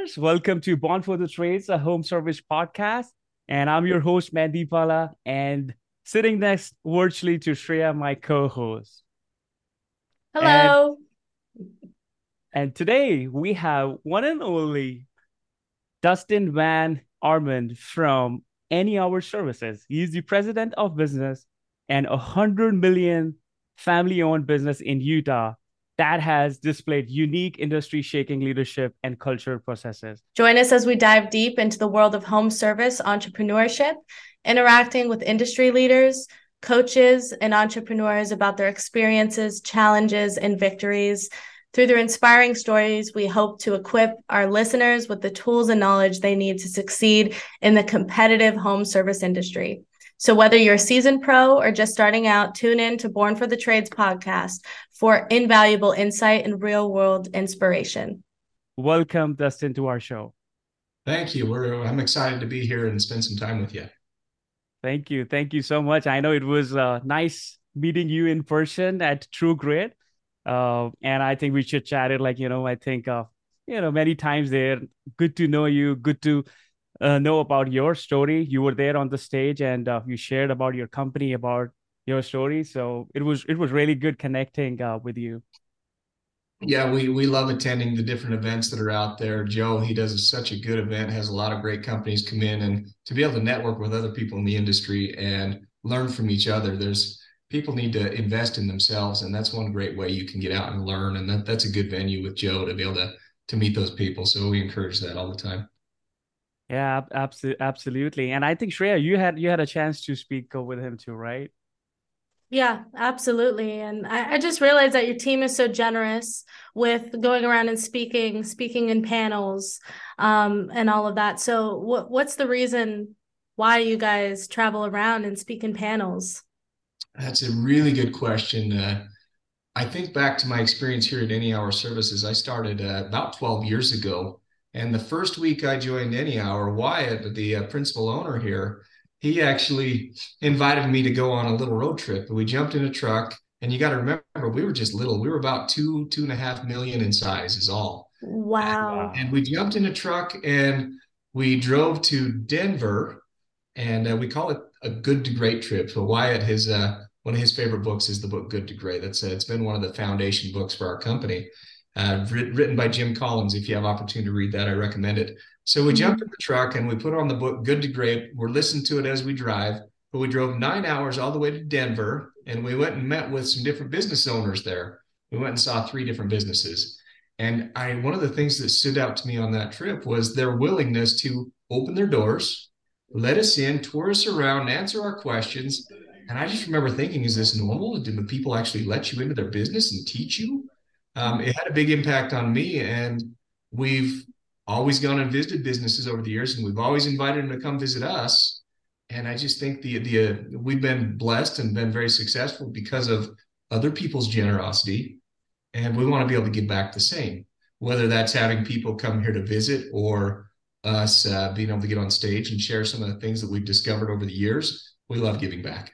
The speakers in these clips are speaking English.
listeners. Welcome to Born for the Trades, a home service podcast. And I'm your host, Mandipala, and sitting next virtually to Shreya, my co host. Hello. And, and, today we have one and only Dustin Van Orman from Any Hour Services. He's the president of business and a hundred million family owned business in Utah that has displayed unique industry shaking leadership and culture processes. Join us as we dive deep into the world of home service entrepreneurship, interacting with industry leaders, coaches, and entrepreneurs about their experiences, challenges, and victories. Through their inspiring stories, we hope to equip our listeners with the tools and knowledge they need to succeed in the competitive home service industry. So, whether you're a seasoned pro or just starting out, tune in to Born for the Trades podcast for invaluable insight and real world inspiration. Welcome, Dustin, to our show. Thank you. We're, I'm excited to be here and spend some time with you. Thank you. Thank you so much. I know it was uh, nice meeting you in person at True Grit. Uh, and I think we should chat it like, you know, I think, uh, you know, many times there. Good to know you. Good to uh, know about your story. You were there on the stage and uh, you shared about your company, about your story. So it was it was really good connecting uh, with you. Yeah, we we love attending the different events that are out there. Joe, he does such a good event, has a lot of great companies come in, and to be able to network with other people in the industry and learn from each other. There's people need to invest in themselves, and that's one great way you can get out and learn. And that, that's a good venue with Joe to be able to to meet those people. So we encourage that all the time. Yeah, absolutely, absolutely. And I think Shreya, you had you had a chance to speak with him too, right? Yeah, absolutely. And I, I, just realized that your team is so generous with going around and speaking, speaking in panels, um, and all of that. So, what what's the reason why you guys travel around and speak in panels? That's a really good question. Uh, I think back to my experience here at Any Hour Services. I started uh, about 12 years ago, and the first week I joined Any Hour, Wyatt, the uh, principal owner here, he actually invited me to go on a little road trip. We jumped in a truck, and you got to remember, we were just little. We were about two, two and a half million in size, is all. Wow. And, and we jumped in a truck and we drove to Denver, and uh, we call it a good to great trip. So Wyatt, his uh, one of his favorite books is the book Good to Great. That's uh, it's been one of the foundation books for our company. Uh, written by Jim Collins. If you have opportunity to read that, I recommend it. So we jumped in the truck and we put on the book Good to Great. We're listening to it as we drive, but we drove nine hours all the way to Denver and we went and met with some different business owners there. We went and saw three different businesses. And I one of the things that stood out to me on that trip was their willingness to open their doors, let us in, tour us around, answer our questions. And I just remember thinking, is this normal? Do the people actually let you into their business and teach you? Um, it had a big impact on me. And we've always gone and visited businesses over the years, and we've always invited them to come visit us. And I just think the the uh, we've been blessed and been very successful because of other people's generosity, and we want to be able to give back the same. Whether that's having people come here to visit or us uh, being able to get on stage and share some of the things that we've discovered over the years, we love giving back.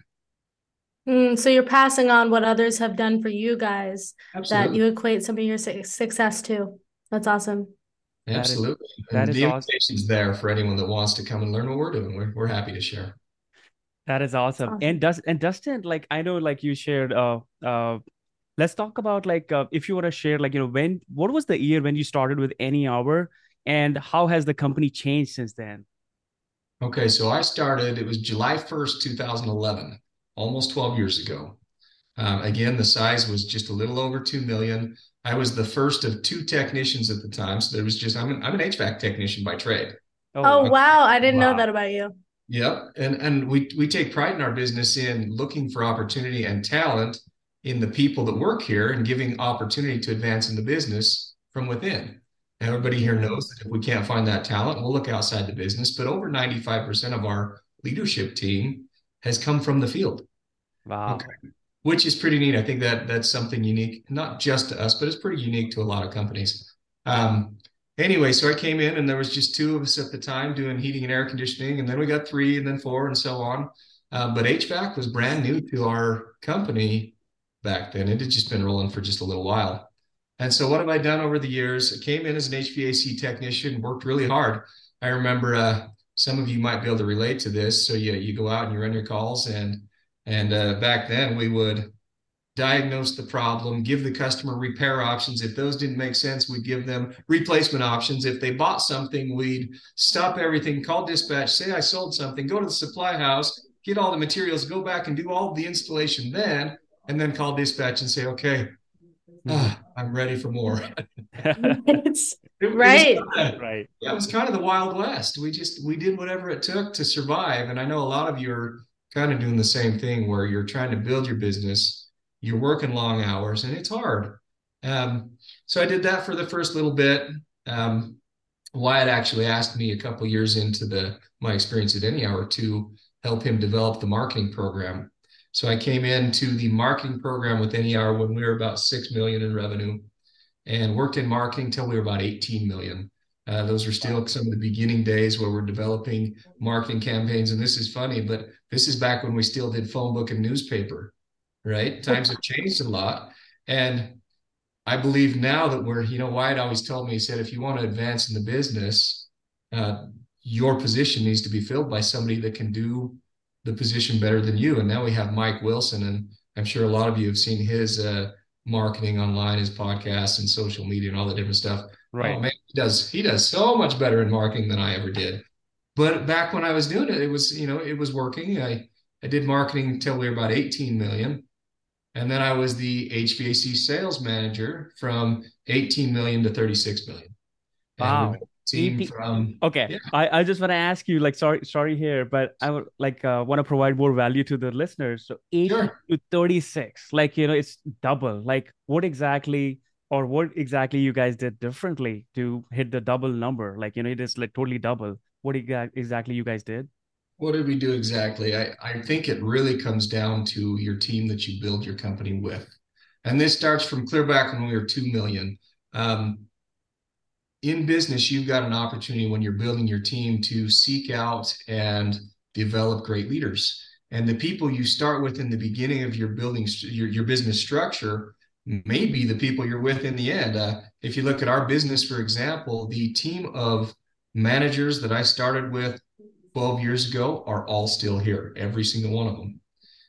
Mm, so you're passing on what others have done for you guys Absolutely. that you equate some of your success to. That's awesome. Absolutely. That is, that the invitation's awesome. there for anyone that wants to come and learn what we're doing. We're, we're happy to share. That is awesome. awesome. And does and Dustin, like I know, like you shared. Uh, uh, let's talk about like uh, if you want to share, like you know, when what was the year when you started with Any Hour, and how has the company changed since then? Okay, so I started. It was July first, two thousand eleven, almost twelve years ago. Um, again, the size was just a little over two million. I was the first of two technicians at the time. So there was just I'm an, I'm an HVAC technician by trade. Oh, oh wow. I didn't wow. know that about you. Yep. And and we we take pride in our business in looking for opportunity and talent in the people that work here and giving opportunity to advance in the business from within. Everybody here knows that if we can't find that talent, we'll look outside the business. But over 95% of our leadership team has come from the field. Wow. Okay which is pretty neat. I think that that's something unique, not just to us, but it's pretty unique to a lot of companies. Um, anyway, so I came in and there was just two of us at the time doing heating and air conditioning, and then we got three, and then four, and so on. Uh, but HVAC was brand new to our company back then. It had just been rolling for just a little while. And so, what have I done over the years? I came in as an HVAC technician, worked really hard. I remember uh, some of you might be able to relate to this. So, you, you go out and you run your calls, and and uh, back then we would diagnose the problem, give the customer repair options. If those didn't make sense, we'd give them replacement options. If they bought something, we'd stop everything, call dispatch, say I sold something, go to the supply house, get all the materials, go back and do all the installation then, and then call dispatch and say, okay, oh, I'm ready for more. it, right. Of, right. Yeah, it was kind of the Wild West. We just, we did whatever it took to survive. And I know a lot of you are kind of doing the same thing where you're trying to build your business you're working long hours and it's hard. Um, so I did that for the first little bit. Um, Wyatt actually asked me a couple years into the my experience at Any Hour to help him develop the marketing program. So I came into the marketing program with Hour when we were about six million in revenue, and worked in marketing till we were about 18 million. Uh, those were still some of the beginning days where we're developing marketing campaigns. And this is funny, but this is back when we still did phone book and newspaper right? Times have changed a lot. And I believe now that we're, you know, Wyatt always told me, he said, if you want to advance in the business, uh, your position needs to be filled by somebody that can do the position better than you. And now we have Mike Wilson, and I'm sure a lot of you have seen his uh, marketing online, his podcasts and social media and all the different stuff. Right. Oh, man, he does he does so much better in marketing than I ever did. But back when I was doing it, it was, you know, it was working. I I did marketing until we were about 18 million. And then I was the HVAC sales manager from 18 million to 36 million. Wow. Team from okay yeah. I, I just want to ask you like sorry sorry here but i would like uh, want to provide more value to the listeners so 8 sure. to 36 like you know it's double like what exactly or what exactly you guys did differently to hit the double number like you know it is like totally double what exactly you guys did what did we do exactly? I, I think it really comes down to your team that you build your company with. And this starts from clear back when we were 2 million. Um, in business, you've got an opportunity when you're building your team to seek out and develop great leaders. And the people you start with in the beginning of your building, your, your business structure, may be the people you're with in the end. Uh, if you look at our business, for example, the team of managers that I started with 12 years ago are all still here, every single one of them.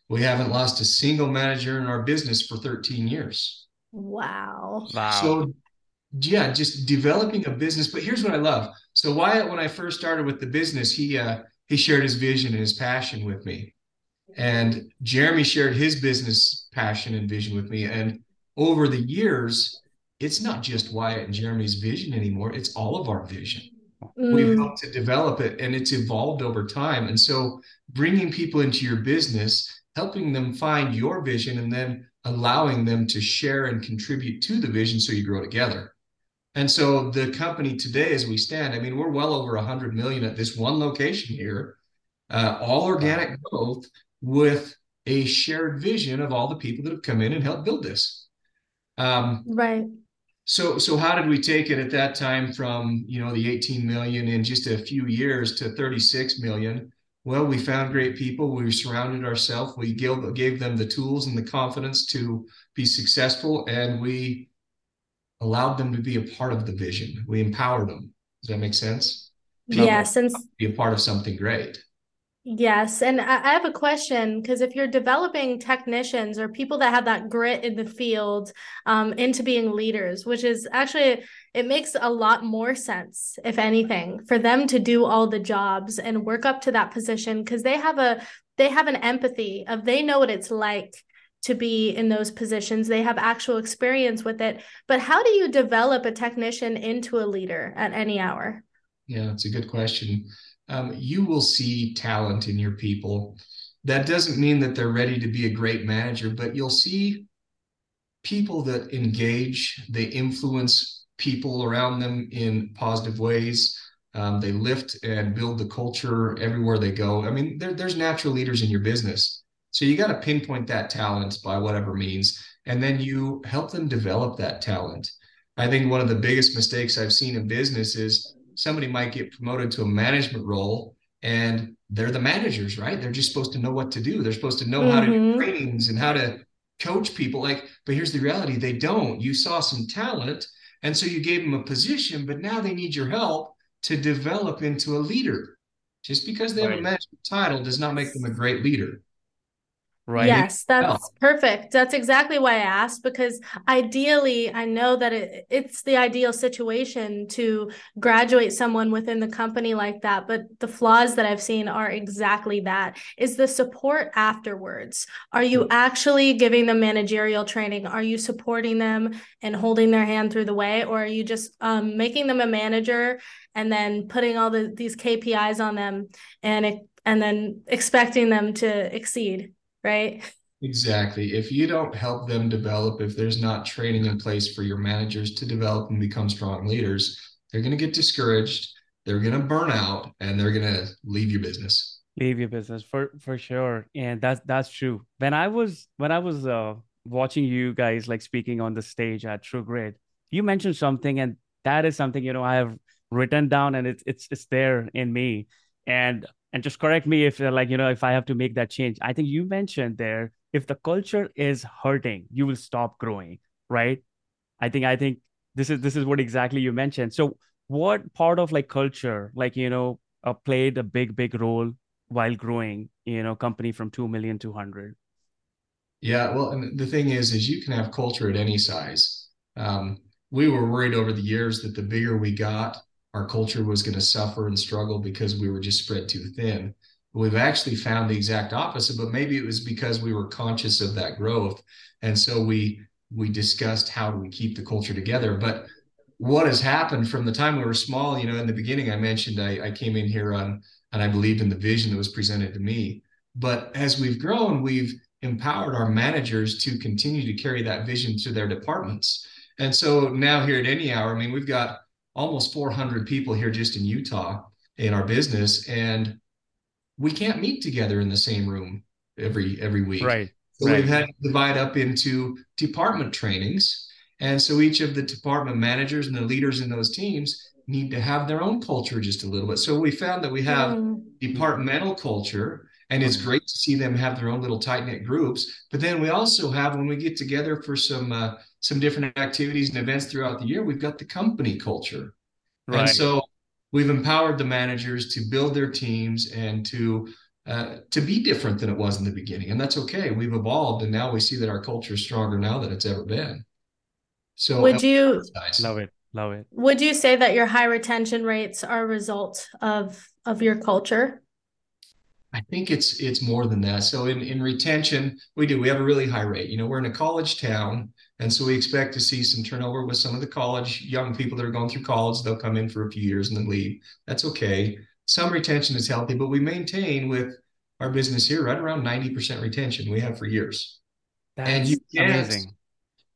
We haven't lost a single manager in our business for 13 years. Wow. Wow. So, yeah, just developing a business. But here's what I love. So Wyatt, when I first started with the business, he uh, he shared his vision and his passion with me, and Jeremy shared his business passion and vision with me. And over the years, it's not just Wyatt and Jeremy's vision anymore; it's all of our vision. Mm. We've helped to develop it and it's evolved over time. And so bringing people into your business, helping them find your vision and then allowing them to share and contribute to the vision so you grow together. And so the company today, as we stand, I mean, we're well over 100 million at this one location here, uh, all organic growth with a shared vision of all the people that have come in and helped build this. Um, right. So, so how did we take it at that time from you know the 18 million in just a few years to 36 million? Well, we found great people. We surrounded ourselves. We gave, gave them the tools and the confidence to be successful, and we allowed them to be a part of the vision. We empowered them. Does that make sense? Yes, and be a part of something great. Yes. And I have a question because if you're developing technicians or people that have that grit in the field um, into being leaders, which is actually, it makes a lot more sense, if anything, for them to do all the jobs and work up to that position because they have a, they have an empathy of they know what it's like to be in those positions. They have actual experience with it. But how do you develop a technician into a leader at Any Hour? Yeah, it's a good question um, you will see talent in your people. That doesn't mean that they're ready to be a great manager, but you'll see people that engage, they influence people around them in positive ways. Um, they lift and build the culture everywhere they go. I mean, there, there's natural leaders in your business. So you got to pinpoint that talent by whatever means, and then you help them develop that talent. I think one of the biggest mistakes I've seen in business is somebody might get promoted to a management role and they're the managers, right? They're just supposed to know what to do. They're supposed to know mm-hmm. how to do mm-hmm. trainings and how to coach people like but here's the reality they don't you saw some talent and so you gave them a position but now they need your help to develop into a leader just because they right. have a management title does not make them a great leader Right. Yes, that's perfect. That's exactly why I asked because ideally, I know that it, it's the ideal situation to graduate someone within the company like that. But the flaws that I've seen are exactly that is the support afterwards. Are you actually giving them managerial training? Are you supporting them and holding their hand through the way? Or are you just um, making them a manager and then putting all the, these KPIs on them and it, and then expecting them to exceed? Right? Exactly. If you don't help them develop, if there's not training in place for your managers to develop and become strong leaders, they're going to get discouraged, they're going to burn out, and they're going to leave your business. Leave your business for for sure, and that's that's true. When I was when I was uh, watching you guys like speaking on the stage at True Grit, you mentioned something, and that is something you know I have written down, and it's it's it's there in me. And and just correct me if uh, like you know if i have to make that change. I think you mentioned there if the culture is hurting you will stop growing right? I think i think this is this is what exactly you mentioned. So what part of like culture like you know uh, played a big big role while growing you know company from 2 million to 100 yeah well and the thing is is you can have culture at any size. Um, we were worried over the years that the bigger we got our culture was going to suffer and struggle because we were just spread too thin. We've actually found the exact opposite, but maybe it was because we were conscious of that growth. And so we we discussed how do we keep the culture together. But what has happened from the time we were small, you know, in the beginning, I mentioned I, I came in here on and I believed in the vision that was presented to me. But as we've grown, we've empowered our managers to continue to carry that vision to their departments. And so now here at Any Hour, I mean, we've got almost 400 people here just in Utah in our business, and we can't meet together in the same room every every week. Right. So right. we've had to divide up into department trainings, and so each of the department managers and the leaders in those teams need to have their own culture just a little bit. So we found that we have mm. departmental culture, and it's great to see them have their own little tight knit groups. But then we also have when we get together for some uh, some different activities and events throughout the year, we've got the company culture. Right. And so we've empowered the managers to build their teams and to uh, to be different than it was in the beginning. And that's okay. We've evolved and now we see that our culture is stronger now than it's ever been. So would you love it? Love it. Would you say that your high retention rates are a result of of your culture? I think it's it's more than that. So in, in retention, we do. We have a really high rate. You know, we're in a college town. And so we expect to see some turnover with some of the college young people that are going through college. They'll come in for a few years and then leave. That's okay. Some retention is healthy, but we maintain with our business here right around 90% retention we have for years. That's and you amazing.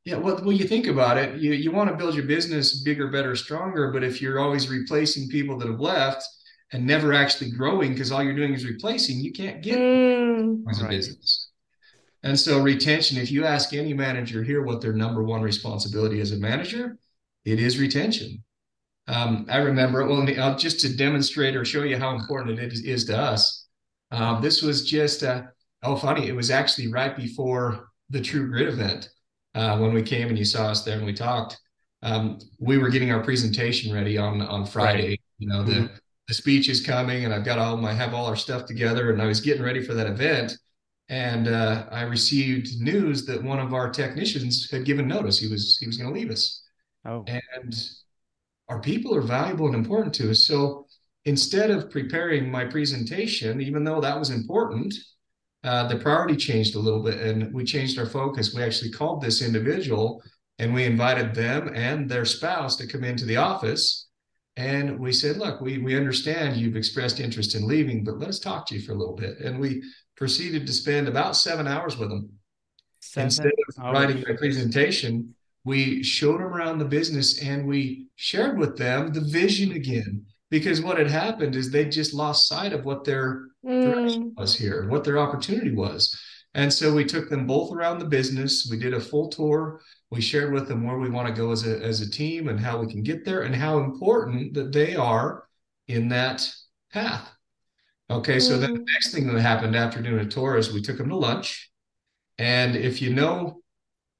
Yeah, well, well, you think about it, you, you want to build your business bigger, better, stronger. But if you're always replacing people that have left and never actually growing because all you're doing is replacing, you can't get mm. as a right. business. And so retention, if you ask any manager here what their number one responsibility as a manager, it is retention. Um, I remember, well, uh, just to demonstrate or show you how important it is, is to us. Um, this was just, uh, oh, funny. It was actually right before the True Grit event uh, when we came and you saw us there and we talked. Um, we were getting our presentation ready on on Friday. Right. You know, the mm-hmm. The speech is coming, and I've got all my have all our stuff together, and I was getting ready for that event and uh, I received news that one of our technicians had given notice he was he was going to leave us. Oh, and our people are valuable and important to us. So instead of preparing my presentation, even though that was important, uh, the priority changed a little bit, and we changed our focus. We actually called this individual, and we invited them and their spouse to come into the office. And we said, look, we, we understand you've expressed interest in leaving, but let us talk to you for a little bit. And we proceeded to spend about seven hours with them. Seven Instead of hours. writing a presentation, we showed them around the business and we shared with them the vision again. Because what had happened is they just lost sight of what their mm. was here, what their opportunity was. And so we took them both around the business. We did a full tour. We shared with them where we want to go as a, as a team and how we can get there and how important that they are in that path. Okay, so then the mm. next thing that happened after doing a tour is we took them to lunch And if you know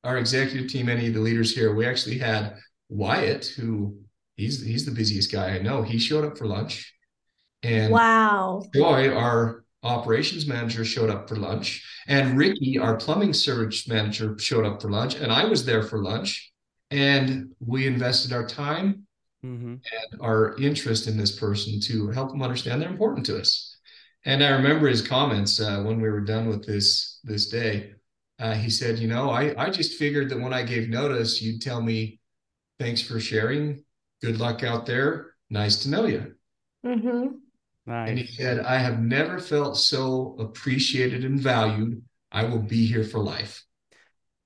our executive team, any of the leaders here, we actually had Wyatt, who he's he's the busiest guy I know. He showed up for lunch. And wow. Joy, our operations manager, showed up for lunch. And Ricky, our plumbing service manager, showed up for lunch. And I was there for lunch. And we invested our time mm-hmm. and our interest in this person to help them understand they're important to us. And I remember his comments uh, when we were done with this this day. Uh, he said, "You know, I I just figured that when I gave notice, you'd tell me, thanks for sharing. Good luck out there. Nice to know you." Mm-hmm. Nice. And he said, "I have never felt so appreciated and valued. I will be here for life."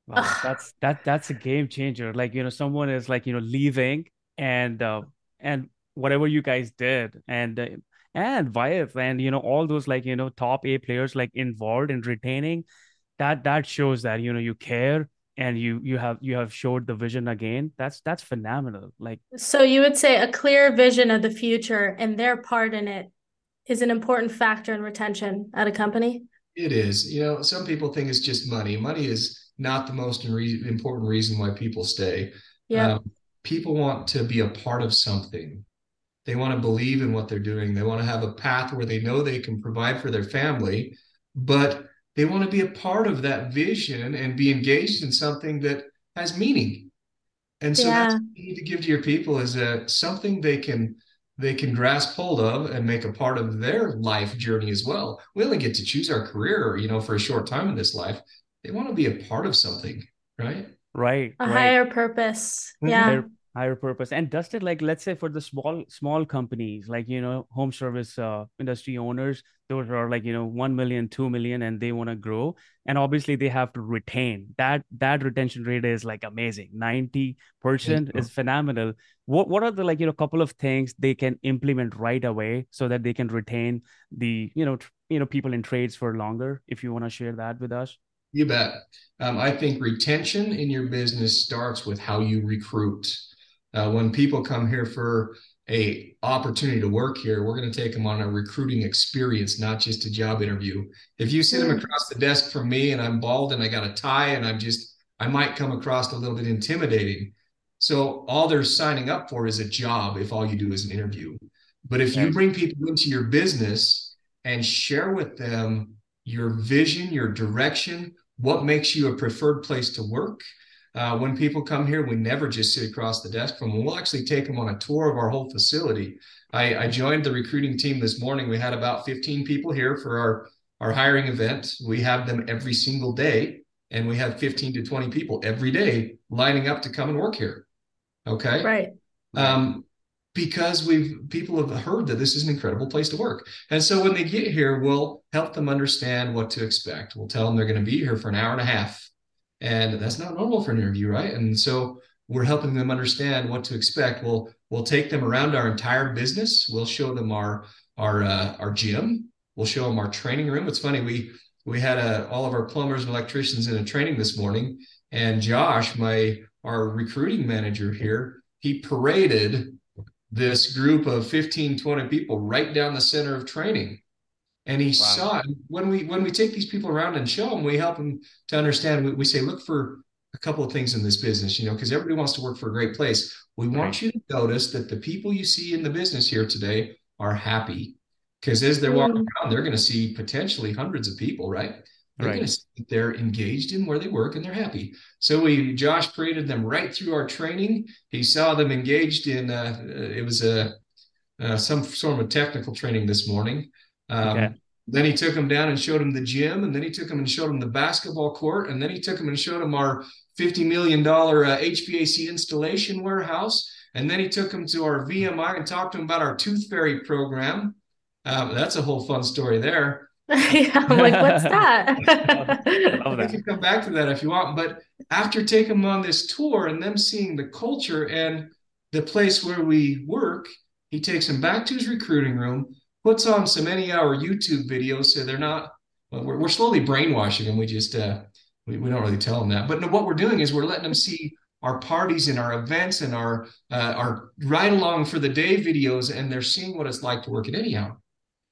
Wow, that's that that's a game changer. Like you know, someone is like you know leaving, and uh, and whatever you guys did, and uh, and Wyatt and you know all those like you know top A players like involved in retaining that that shows that you know you care and you you have you have showed the vision again that's that's phenomenal like so you would say a clear vision of the future and their part in it is an important factor in retention at a company it is you know some people think it's just money money is not the most re- important reason why people stay yeah um, people want to be a part of something they want to believe in what they're doing. They want to have a path where they know they can provide for their family, but they want to be a part of that vision and be engaged in something that has meaning. And so yeah. that's what you need to give to your people is that something they can they can grasp hold of and make a part of their life journey as well. We only get to choose our career, you know, for a short time in this life. They want to be a part of something, right? Right. A right. higher purpose. Mm-hmm. Yeah higher purpose and does it like let's say for the small small companies like you know home service uh, industry owners those are like you know 1 million 2 million and they want to grow. And obviously they have to retain. That that retention rate is like amazing. 90% is phenomenal. What what are the like you know couple of things they can implement right away so that they can retain the you know tr- you know people in trades for longer if you want to share that with us? You bet. Um, i think retention in your business starts with how you recruit. Uh, when people come here for a opportunity to work here, we're going to take them on a recruiting experience, not just a job interview. If you sit them hmm. across the desk from me and I'm bald and I got a tie and I'm just, I might come across a little bit intimidating. So all they're signing up for is a job if all you do is an interview. But if you bring people into your business and share with them your vision, your direction, what makes you a preferred place to work, uh, when people come here, we never just sit across the desk from them. We'll actually take them on a tour of our whole facility. I, I joined the recruiting team this morning. We had about 15 people here for our, our hiring event. We have them every single day, and we have 15 to 20 people every day lining up to come and work here. Okay. Right. Um, because we've people have heard that this is an incredible place to work. And so when they get here, we'll help them understand what to expect. We'll tell them they're going to be here for an hour and a half and that's not normal for an interview right? And so we're helping them understand what to expect. We'll we'll take them around our entire business. We'll show them our our uh, our gym. We'll show them our training room. It's funny we we had a, uh, all of our plumbers and electricians in a training this morning. And josh my our recruiting manager here he paraded this group of 15 20 people right down the center of training and he wow. saw when we when we take these people around and show them we help them to understand. We, we say look for a couple of things in this business you know because everybody wants to work for a great place. We want you to notice that the people you see in the business here today are happy because as they're walking mm. around they're going to see potentially hundreds of people right? They're right. going to see that they're engaged in where they work and they're happy. So we josh created them right through our training. He saw them engaged in uh, it was a uh, some sort of technical training this morning um, okay. Then he took him down and showed him the gym, and then he took him and showed him the basketball court, and then he took him and showed him our fifty million dollar uh, HVAC installation warehouse, and then he took him to our VMI and talked to him about our Tooth Fairy program. Um, that's a whole fun story there. yeah, I'm like what's that? we can come back to that if you want. But after taking them on this tour and them seeing the culture and the place where we work, he takes them back to his recruiting room puts on some Any Hour YouTube videos so they're not. We're, we're slowly brainwashing them. We just uh, we, we don't really tell them that. But no, what we're doing is we're letting them see our parties and our events and our uh, our ride along for the day videos, and they're seeing what it's like to work at Any Hour.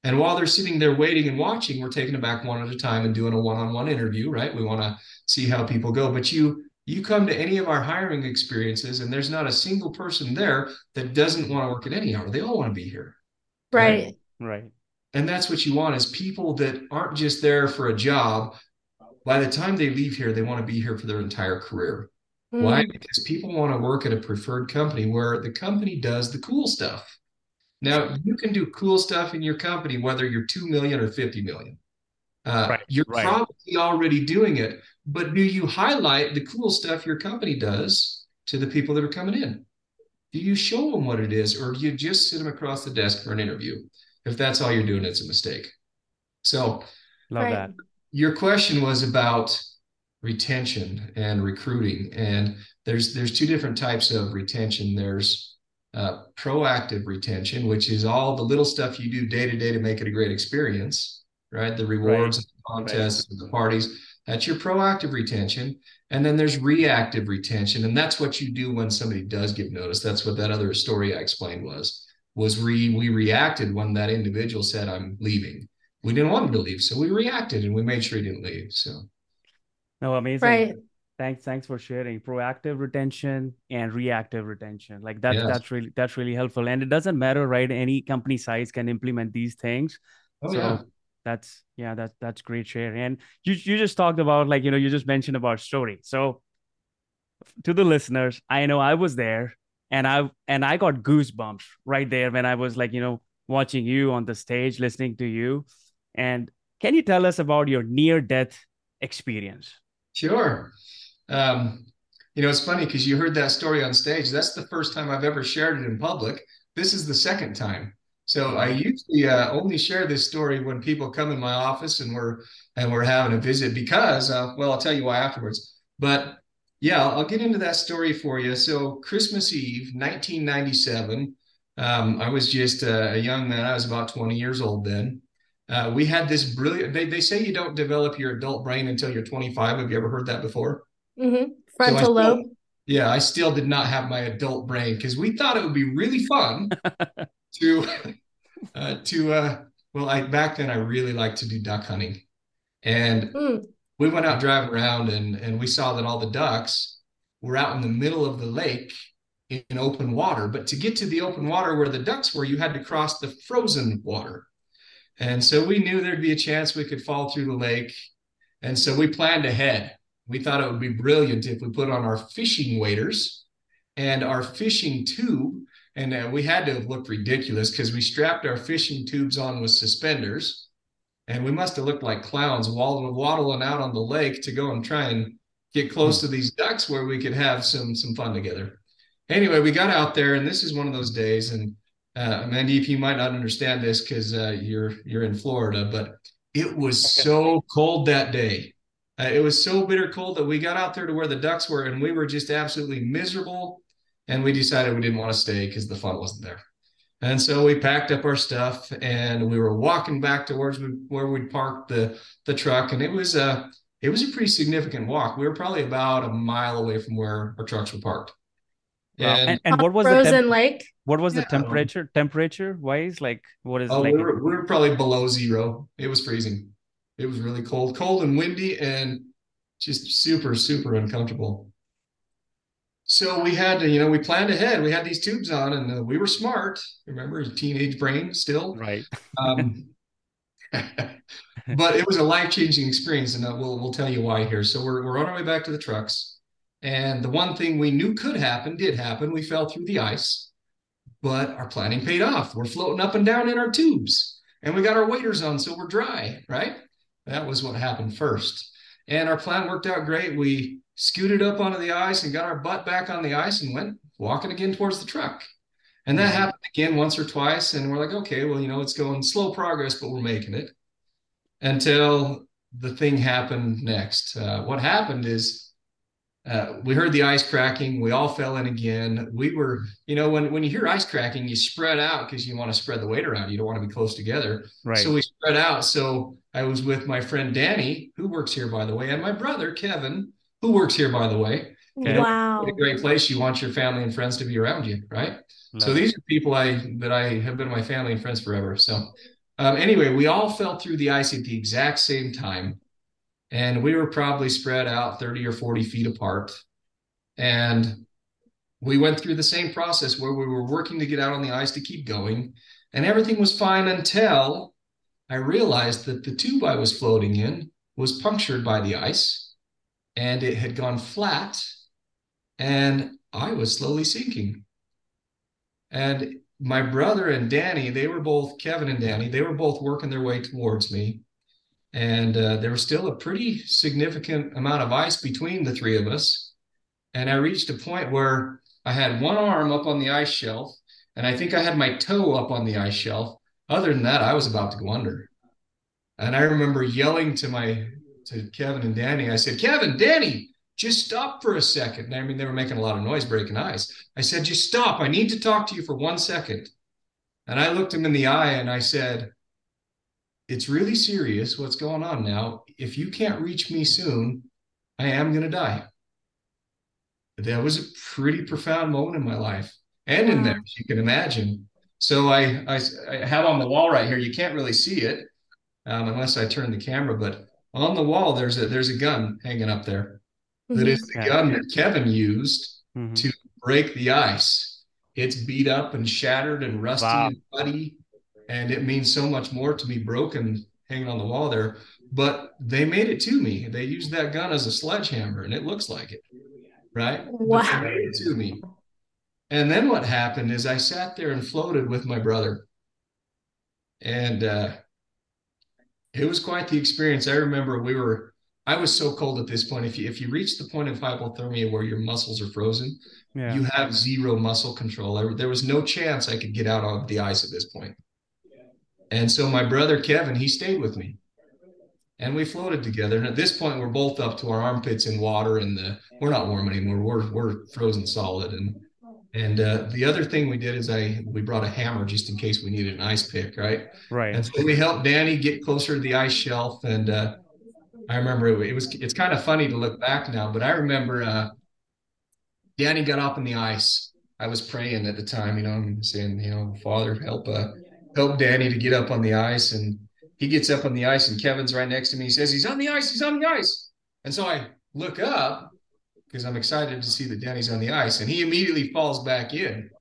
And while they're sitting there waiting and watching, we're taking them back one at a time and doing a one-on-one interview, right? We want to see how people go. But you you come to any of our hiring experiences, and there's not a single person there that doesn't want to work at Any Hour. They all want to be here. Right. Right. Right. And that's what you want is people that aren't just there for a job. By the time they leave here, they want to be here for their entire career. Mm. Why? Because people want to work at a preferred company where the company does the cool stuff. Now you can do cool stuff in your company, whether you're 2 million or 50 million. Uh, right, you're right. probably already doing it, but do you highlight the cool stuff your company does to the people that are coming in? Do you show them what it is, or do you just sit them across the desk for an interview? If that's all you're doing, it's a mistake. So, love that. Your question was about retention and recruiting, and there's there's two different types of retention. There's uh, proactive retention, which is all the little stuff you do day to day to make it a great experience, right? The rewards, right. the contests, right. the parties. That's your proactive retention. And then there's reactive retention. And that's what you do when somebody does give notice. That's what that other story I explained was, was we, we reacted when that individual said, I'm leaving. We didn't want him to leave. So we reacted and we made sure he didn't leave. So. No, amazing. Right thanks thanks for sharing proactive retention and reactive retention like that yes. that's really that's really helpful and it doesn't matter right any company size can implement these things oh, so yeah. that's yeah that's that's great share and you you just talked about like you know you just mentioned about story so to the listeners i know i was there and i and i got goosebumps right there when i was like you know watching you on the stage listening to you and can you tell us about your near death experience sure um, you know, it's funny because you heard that story on stage. That's the first time I've ever shared it in public. This is the second time. So I usually uh, only share this story when people come in my office and we're and we're having a visit because, uh, well, I'll tell you why afterwards. But yeah, I'll get into that story for you. So Christmas Eve, 1997. Um, I was just a, a, young man. I was about 20 years old then. Uh, we had this brilliant. They, they say you don't develop your adult brain until you're 25. Have you ever heard that before? Mm-hmm. Frontal so lobe. Still, yeah, I still did not have my adult brain because we thought it would be really fun to uh, to uh, well, I back then I really liked to do duck hunting, and mm. We went out driving around and and we saw that all the ducks were out in the middle of the lake in, open water. But to get to the open water where the ducks were, you had to cross the frozen water. And so we knew there'd be a chance we could fall through the lake. And so we planned ahead we thought it would be brilliant if we put on our fishing waders and our fishing tube. And uh, we had to looked ridiculous because we strapped our fishing tubes on with suspenders. And we must have looked like clowns waddling, waddling out on the lake to go and try and get close to these ducks where we could have some some fun together. Anyway, we got out there, and this is one of those days. And uh, Mandeep, you might not understand this because uh, you're you're in Florida, but it was so cold that day. Uh, it was so bitter cold that we got out there to where the ducks were, and we were just absolutely miserable. And we decided we didn't want to stay because the fun wasn't there. And so we packed up our stuff and we were walking back towards where we'd parked the the truck. And it was a it was a pretty significant walk. We were probably about a mile away from where our trucks were parked. Wow. And, and, and, what was frozen the temp- lake? What was yeah. the temperature? Temperature wise, like what is? Oh, like- we, were, we were probably below zero. It was freezing. It was really cold, cold and windy, and just super, super uncomfortable. So we had to, you know, we planned ahead. We had these tubes on, and uh, we were smart. Remember, teenage brain still, right? Um, but it was a life changing experience, and uh, we'll we'll tell you why here. So we're we're on our way back to the trucks, and the one thing we knew could happen did happen. We fell through the ice, but our planning paid off. We're floating up and down in our tubes, and we got our waders on, so we're dry, right? That was what happened first. And our plan worked out great. We scooted up onto the ice and got our butt back on the ice and went walking again towards the truck. And that mm-hmm. happened again once or twice. And we're like, okay, well, you know, it's going slow progress, but we're making it until the thing happened next. Uh, what happened is uh, we heard the ice cracking. We all fell in again. We were, you know, when when you hear ice cracking, you spread out because you want to spread the weight around. You don't want to be close together. Right. So we spread out. So I was with my friend Danny, who works here, by the way, and my brother Kevin, who works here, by the way. Okay. Wow. A great place. You want your family and friends to be around you, right? Love so these are people I that I have been my family and friends forever. So um, anyway, we all fell through the ice at the exact same time. And we were probably spread out 30 or 40 feet apart. And we went through the same process where we were working to get out on the ice to keep going. And everything was fine until I realized that the tube I was floating in was punctured by the ice and it had gone flat and I was slowly sinking. And my brother and Danny, they were both, Kevin and Danny, they were both working their way towards me. And uh, there was still a pretty significant amount of ice between the three of us. And I reached a point where I had one arm up on the ice shelf, and I think I had my toe up on the ice shelf. Other than that, I was about to go under. And I remember yelling to my to Kevin and Danny. I said, Kevin, Danny, just stop for a second. I mean, they were making a lot of noise breaking ice. I said, just stop. I need to talk to you for one second. And I looked him in the eye and I said, it's really serious what's going on now. If you can't reach me soon, I am going to die. That was a pretty profound moment in my life and in there, as you can imagine. So I, I, I, have on the wall right here. You can't really see it um, unless I turn the camera, but on the wall there's a there's a gun hanging up there that is the gun that Kevin used mm-hmm. to break the ice. It's beat up and shattered and rusty wow. and muddy, and it means so much more to be broken hanging on the wall there. But they made it to me. They used that gun as a sledgehammer, and it looks like it, right? Wow. They made it to me. And then what happened is I sat there and floated with my brother, and uh, it was quite the experience. I remember we were I was so cold at this point. If you if you reach the point of hypothermia where your muscles are frozen, yeah. you have zero muscle control. I, there was no chance I could get out on the ice at this point. And so my brother Kevin, he stayed with me, and we floated together. And at this point, we're both up to our armpits in water, and the we're not warm anymore. We're we're frozen solid. And and uh, the other thing we did is I we brought a hammer just in case we needed an ice pick, right? Right. And so we helped Danny get closer to the ice shelf and. Uh, I remember it, it, was it's kind of funny to look back now, but I remember uh, Danny got up in the ice. I was praying at the time, you know, and saying, you know, Father, help uh, help Danny to get up on the ice. And he gets up on the ice, and Kevin's right next to me. He says, He's on the ice, he's on the ice. And so I look up because I'm excited to see that Danny's on the ice, and he immediately falls back in.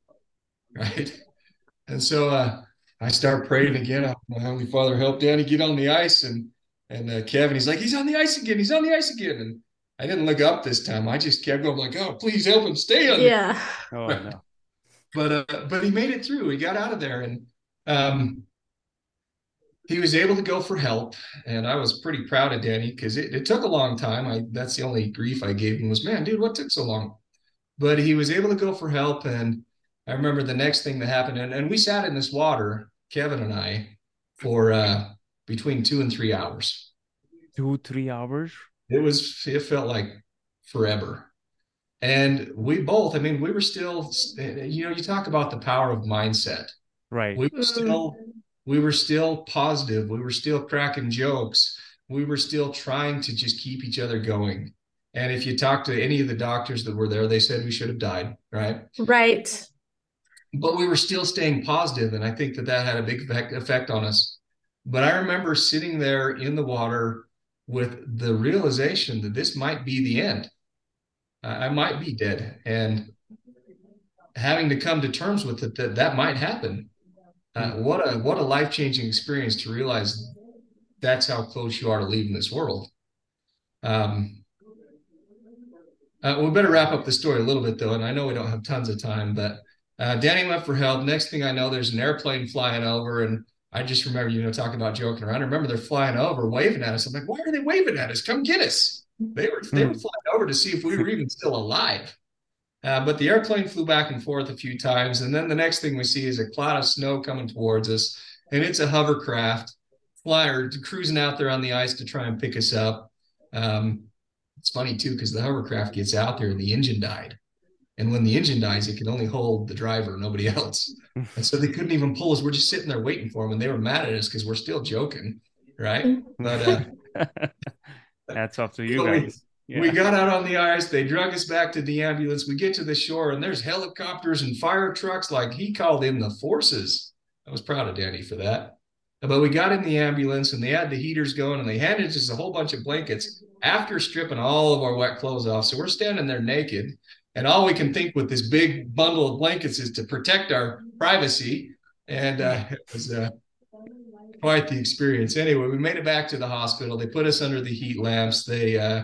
Right. And so uh, I start praying again. My Heavenly Father, help Danny get on the ice. And and uh, Kevin, he's like, he's on the ice again. He's on the ice again. And I didn't look up this time. I just kept going like, oh, please help him stay on. Yeah. oh no. But uh, but he made it through. He got out of there, and um, he was able to go for help. And I was pretty proud of Danny because it, it took a long time. I that's the only grief I gave him was, man, dude, what took so long? But he was able to go for help, and I remember the next thing that happened, and, and we sat in this water, Kevin and I, for uh, between two and three hours. Two, three hours? It was, it felt like forever. And we both, I mean, we were still, you know, you talk about the power of mindset. Right. We were still, we were still positive. We were still cracking jokes. We were still trying to just keep each other going. And if you talk to any of the doctors that were there, they said we should have died. Right. Right. But we were still staying positive, And I think that that had a big effect, effect on us. But I remember sitting there in the water with the realization that this might be the end. I might be dead, and having to come to terms with it that that might happen. Uh, what a what a life changing experience to realize that's how close you are to leaving this world. Um, uh, we better wrap up the story a little bit though, and I know we don't have tons of time, but uh, Danny went for help. Next thing I know, there's an airplane flying over, and I just remember, you know, talking about joking around. I remember they're flying over, waving at us. I'm like, why are they waving at us? Come get us. They were they were hmm. flying over to see if we were even still alive. Uh, but the airplane flew back and forth a few times, and then the next thing we see is a cloud of snow coming towards us, and it's a hovercraft flyer cruising out there on the ice to try and pick us up. Um, it's funny too because the hovercraft gets out there and the engine died. And when the engine dies, it can only hold the driver, nobody else. And so they couldn't even pull us. We're just sitting there waiting for them, and they were mad at us because we're still joking, right? But uh, that's up to you guys. We, yeah. we got out on the ice. They drug us back to the ambulance. We get to the shore, and there's helicopters and fire trucks. Like he called in the forces. I was proud of Danny for that. But we got in the ambulance and they had the heaters going and they handed us a whole bunch of blankets after stripping all of our wet clothes off. So we're standing there naked. And all we can think with this big bundle of blankets is to protect our privacy. And uh, it was uh, quite the experience. Anyway, we made it back to the hospital. They put us under the heat lamps. They uh,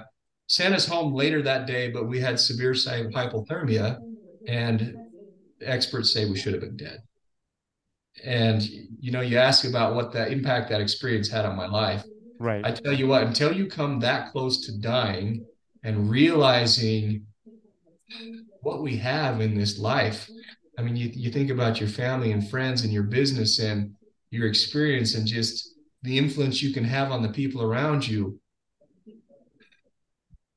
sent us home later that day, but we had severe hypothermia. And experts say we should have been dead. And you know, you ask about what that impact that experience had on my life. Right. I tell you what, until you come that close to dying and realizing what we have in this life, I mean, you, you think about your family and friends and your business and your experience and just the influence you can have on the people around you.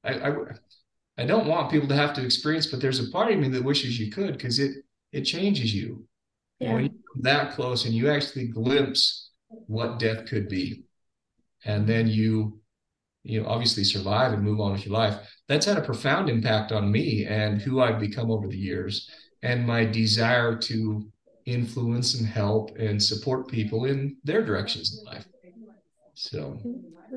I, I, I don't want people to have to experience, but there's a part of me that wishes you could because it it changes you. Yeah. When you come that close and you actually glimpse what death could be, and then you you know obviously survive and move on with your life. That's had a profound impact on me and who I've become over the years, and my desire to influence and help and support people in their directions in life. So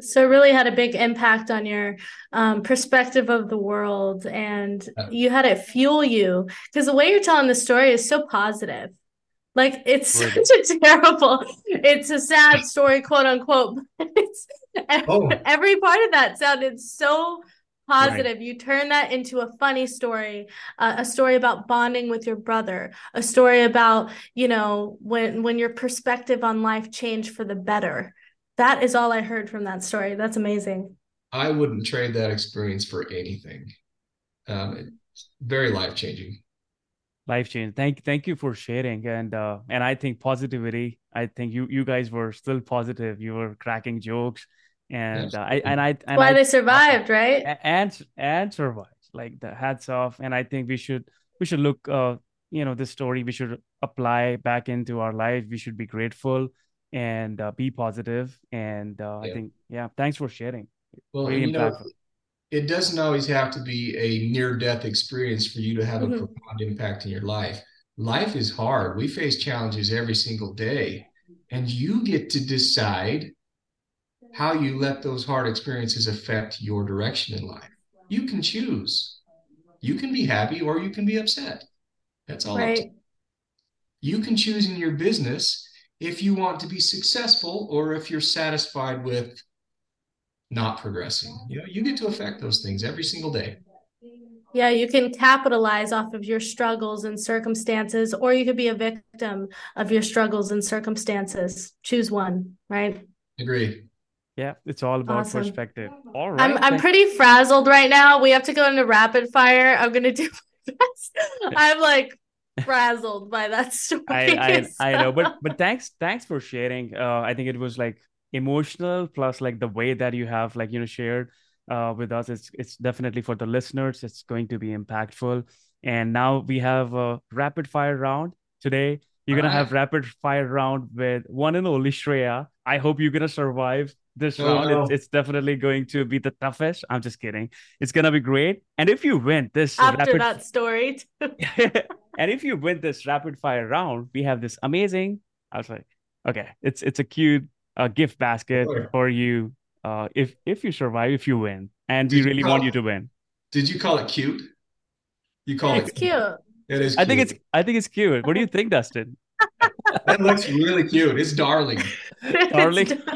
so it really had a big impact on your um, perspective of the world and you had it fuel you. Because the way you're telling the story is so positive. Like it's such a terrible it's a sad story quote unquote it's oh. every part of that sounded so positive. Right. you turn that into a funny story uh, a story about bonding with your brother a story about you know when when your perspective on life changed for the better that is all I heard from that story. That's amazing. I wouldn't trade that experience for anything. Um, very life changing. Life changing. Thank thank you for sharing. And uh, and I think positivity. I think you you guys were still positive. You were cracking jokes, and uh, I and I and why I, they survived, right? And and survived. Like the hats off. And I think we should we should look. Uh, you know, this story we should apply back into our life. We should be grateful and uh, be positive. And uh, yeah. I think, yeah, thanks for sharing. Well, really you know, it doesn't always have to be a near death experience for you to have mm-hmm. a profound impact in your life. Life is hard. We face challenges every single day, and you get to decide how you let those hard experiences affect your direction in life. You can choose. You can be happy or you can be upset. That's all. Right. You can choose in your business if you want to be successful or if you're satisfied with not progressing. You know, you get to affect those things every single day. Yeah, you can capitalize off of your struggles and circumstances, or you could be a victim of your struggles and circumstances. Choose one, right? Agree. Yeah, it's all about awesome. perspective. All right. I'm I'm pretty frazzled right now. We have to go into rapid fire. I'm gonna do my best. I'm like frazzled by that story. I, I, I know, but but thanks thanks for sharing. Uh, I think it was like emotional plus like the way that you have like you know shared uh, with us. It's it's definitely for the listeners. It's going to be impactful. And now we have a rapid fire round today. You're All gonna right. have rapid fire round with one and only Shreya. I hope you're gonna survive this oh, round. No. It's, it's, definitely going to be the toughest. I'm just kidding. It's gonna be great. And if you win this after rapid... that story, and if you win this rapid fire round, we have this amazing. I was like, okay, it's it's a cute uh, gift basket sure. for you. Uh, if if you survive, if you win, and did we really want you to win. Did you call it cute? You call it's it cute. It is. Cute. I think it's. I think it's cute. What do you think, Dustin? that looks really cute. It's darling. darling.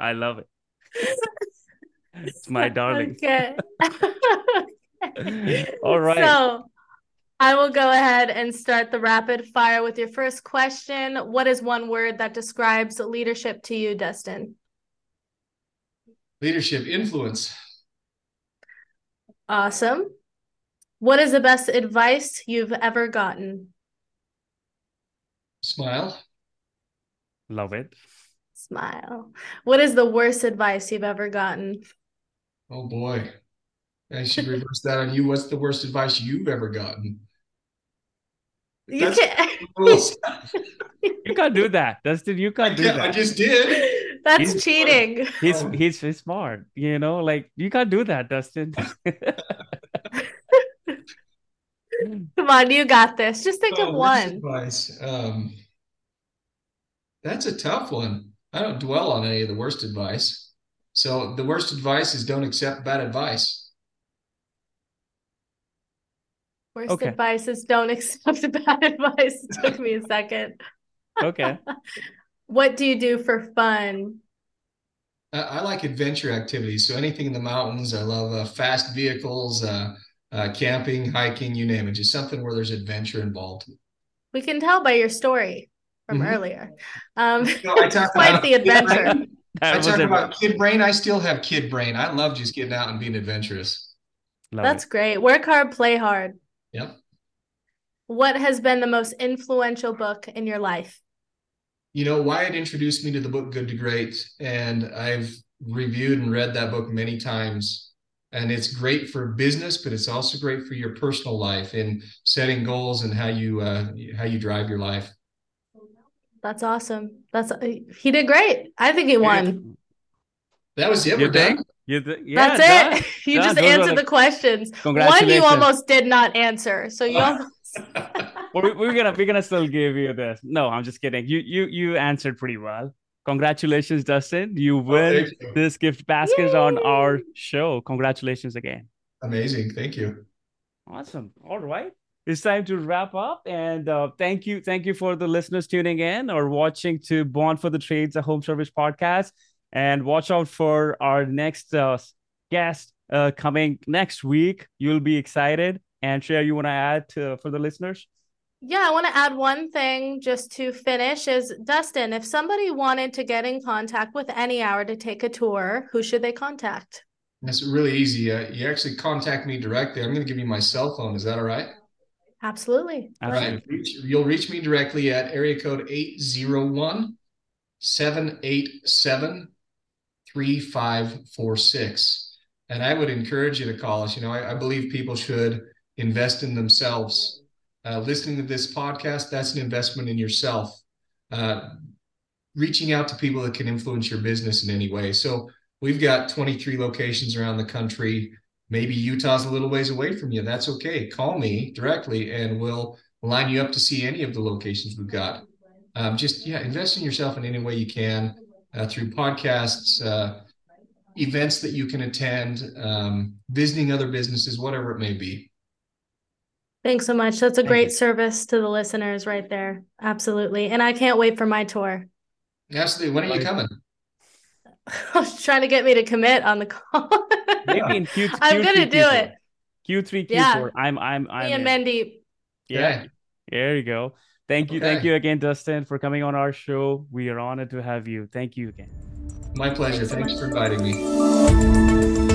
I love it. It's my darling. Okay. All right. So I will go ahead and start the rapid fire with your first question. What is one word that describes leadership to you, Dustin? Leadership, influence. Awesome. What is the best advice you've ever gotten? Smile. Love it. Smile. What is the worst advice you've ever gotten? Oh boy. I should reverse that on you. What's the worst advice you've ever gotten? You can't. you can't do that, Dustin. You can't do that. I just did. That's he's cheating. Smart. He's, he's he's smart. You know, like you can't do that, Dustin. Come on, you got this. Just think oh, of one. Advice. Um, That's a tough one. I don't dwell on any of the worst advice. So the worst advice is don't accept bad advice. Worst okay. advice is don't accept bad advice. It took me a second. Okay. what do you do for fun? I like adventure activities. So anything in the mountains. I love uh, fast vehicles, uh, uh, camping, hiking, you name it. Just something where there's adventure involved. We can tell by your story from mm-hmm. earlier. Um, you know, I talk quite about the adventure. I talk about kid brain. I still have kid brain. I love just getting out and being adventurous. Love That's it. great. Work hard, play hard. Yep. What has been the most influential book in your life? you know, Wyatt introduced me to the book Good to Great, and I've reviewed and read that book many times. And it's great for business, but it's also great for your personal life in setting goals and how you uh, how you drive your life. That's awesome. That's he did great. I think he won. That was it. We're done. The, yeah, That's it. You just answered the questions. One you almost did not answer. So you almost we're, we're gonna we're gonna still give you this. No, I'm just kidding. You you you answered pretty well. Congratulations, Dustin. You oh, win oh, you. this gift basket Yay! on our show. Congratulations again. Amazing. Thank you. Awesome. All right. It's time to wrap up. And uh, thank you. Thank you for the listeners tuning in or watching to Born for the Trades, a home service podcast. And watch out for our next uh, guest uh, coming next week. You'll be excited. And Shreya, you want to add to, for the listeners? Yeah, I want to add one thing just to finish is Dustin, if somebody wanted to get in contact with Any Hour to take a tour, who should they contact? That's really easy. Uh, you actually contact me directly. I'm going to give you my cell phone. Is that all right? Absolutely. All right. You'll reach me directly at area code 801 787 3546. And I would encourage you to call us. You know, I, I believe people should invest in themselves. Uh, listening to this podcast, that's an investment in yourself. Uh, reaching out to people that can influence your business in any way. So we've got 23 locations around the country. Maybe Utah's a little ways away from you. That's okay. Call me directly and we'll line you up to see any of the locations we've got. Um, just, yeah, invest in yourself in any way you can uh, through podcasts, uh, events that you can attend, um, visiting other businesses, whatever it may be. Thanks so much. That's a Thank great you. service to the listeners right there. Absolutely. And I can't wait for my tour. Absolutely. When are you coming? I was trying to get me to commit on the call. Maybe in Q. I'm gonna do Q4. it. Q three, Q yeah. four. I'm, I'm, I'm. Me and Mendy. Yeah. There you go. Thank you, okay. thank you again, Dustin, for coming on our show. We are honored to have you. Thank you again. My pleasure. Thanks, Thanks for inviting me.